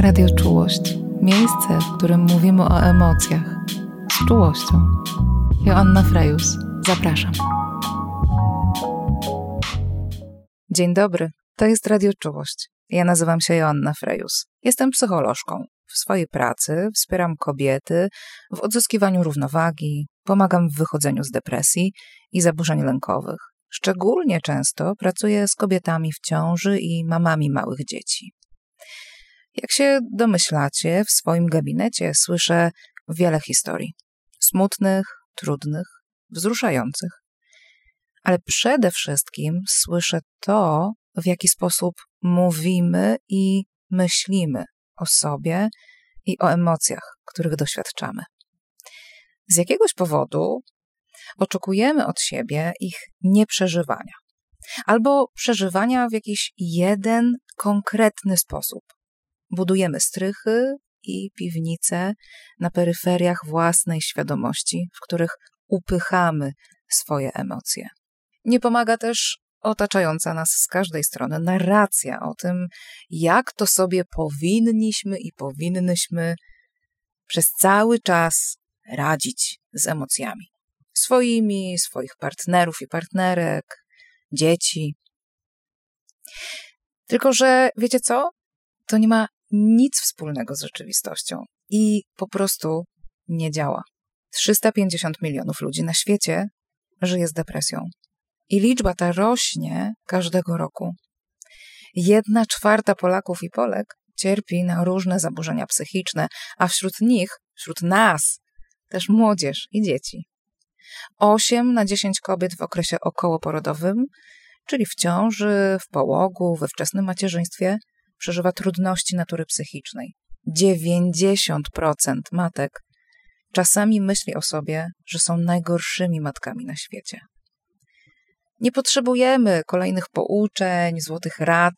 Radio Czułość. Miejsce, w którym mówimy o emocjach. Z czułością. Joanna Frejus. Zapraszam. Dzień dobry. To jest Radio Czułość. Ja nazywam się Joanna Frejus. Jestem psycholożką. W swojej pracy wspieram kobiety w odzyskiwaniu równowagi, pomagam w wychodzeniu z depresji i zaburzeń lękowych. Szczególnie często pracuję z kobietami w ciąży i mamami małych dzieci. Jak się domyślacie, w swoim gabinecie słyszę wiele historii smutnych, trudnych, wzruszających. Ale przede wszystkim słyszę to, w jaki sposób mówimy i myślimy o sobie i o emocjach, których doświadczamy. Z jakiegoś powodu oczekujemy od siebie ich nieprzeżywania albo przeżywania w jakiś jeden konkretny sposób. Budujemy strychy i piwnice na peryferiach własnej świadomości, w których upychamy swoje emocje. Nie pomaga też otaczająca nas z każdej strony narracja o tym, jak to sobie powinniśmy i powinnyśmy przez cały czas radzić z emocjami. Swoimi, swoich partnerów i partnerek, dzieci. Tylko, że wiecie co? To nie ma nic wspólnego z rzeczywistością i po prostu nie działa. 350 milionów ludzi na świecie żyje z depresją. I liczba ta rośnie każdego roku. Jedna czwarta Polaków i Polek cierpi na różne zaburzenia psychiczne, a wśród nich, wśród nas, też młodzież i dzieci. 8 na 10 kobiet w okresie okołoporodowym, czyli w ciąży, w połogu, we wczesnym macierzyństwie, przeżywa trudności natury psychicznej. 90% matek czasami myśli o sobie, że są najgorszymi matkami na świecie. Nie potrzebujemy kolejnych pouczeń, złotych rad,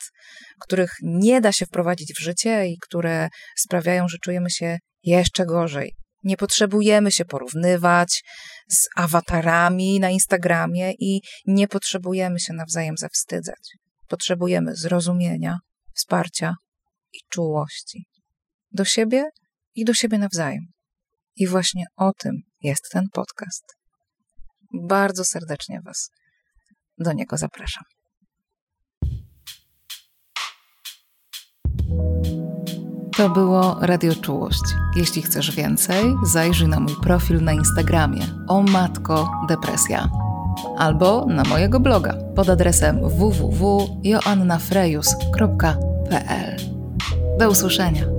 których nie da się wprowadzić w życie i które sprawiają, że czujemy się jeszcze gorzej. Nie potrzebujemy się porównywać z awatarami na Instagramie i nie potrzebujemy się nawzajem zawstydzać. Potrzebujemy zrozumienia, wsparcia i czułości do siebie i do siebie nawzajem. I właśnie o tym jest ten podcast. Bardzo serdecznie Was do niego zapraszam. To było Radio Czułość. Jeśli chcesz więcej, zajrzyj na mój profil na Instagramie o matko depresja albo na mojego bloga pod adresem www.joannafrejus.pl. Do usłyszenia.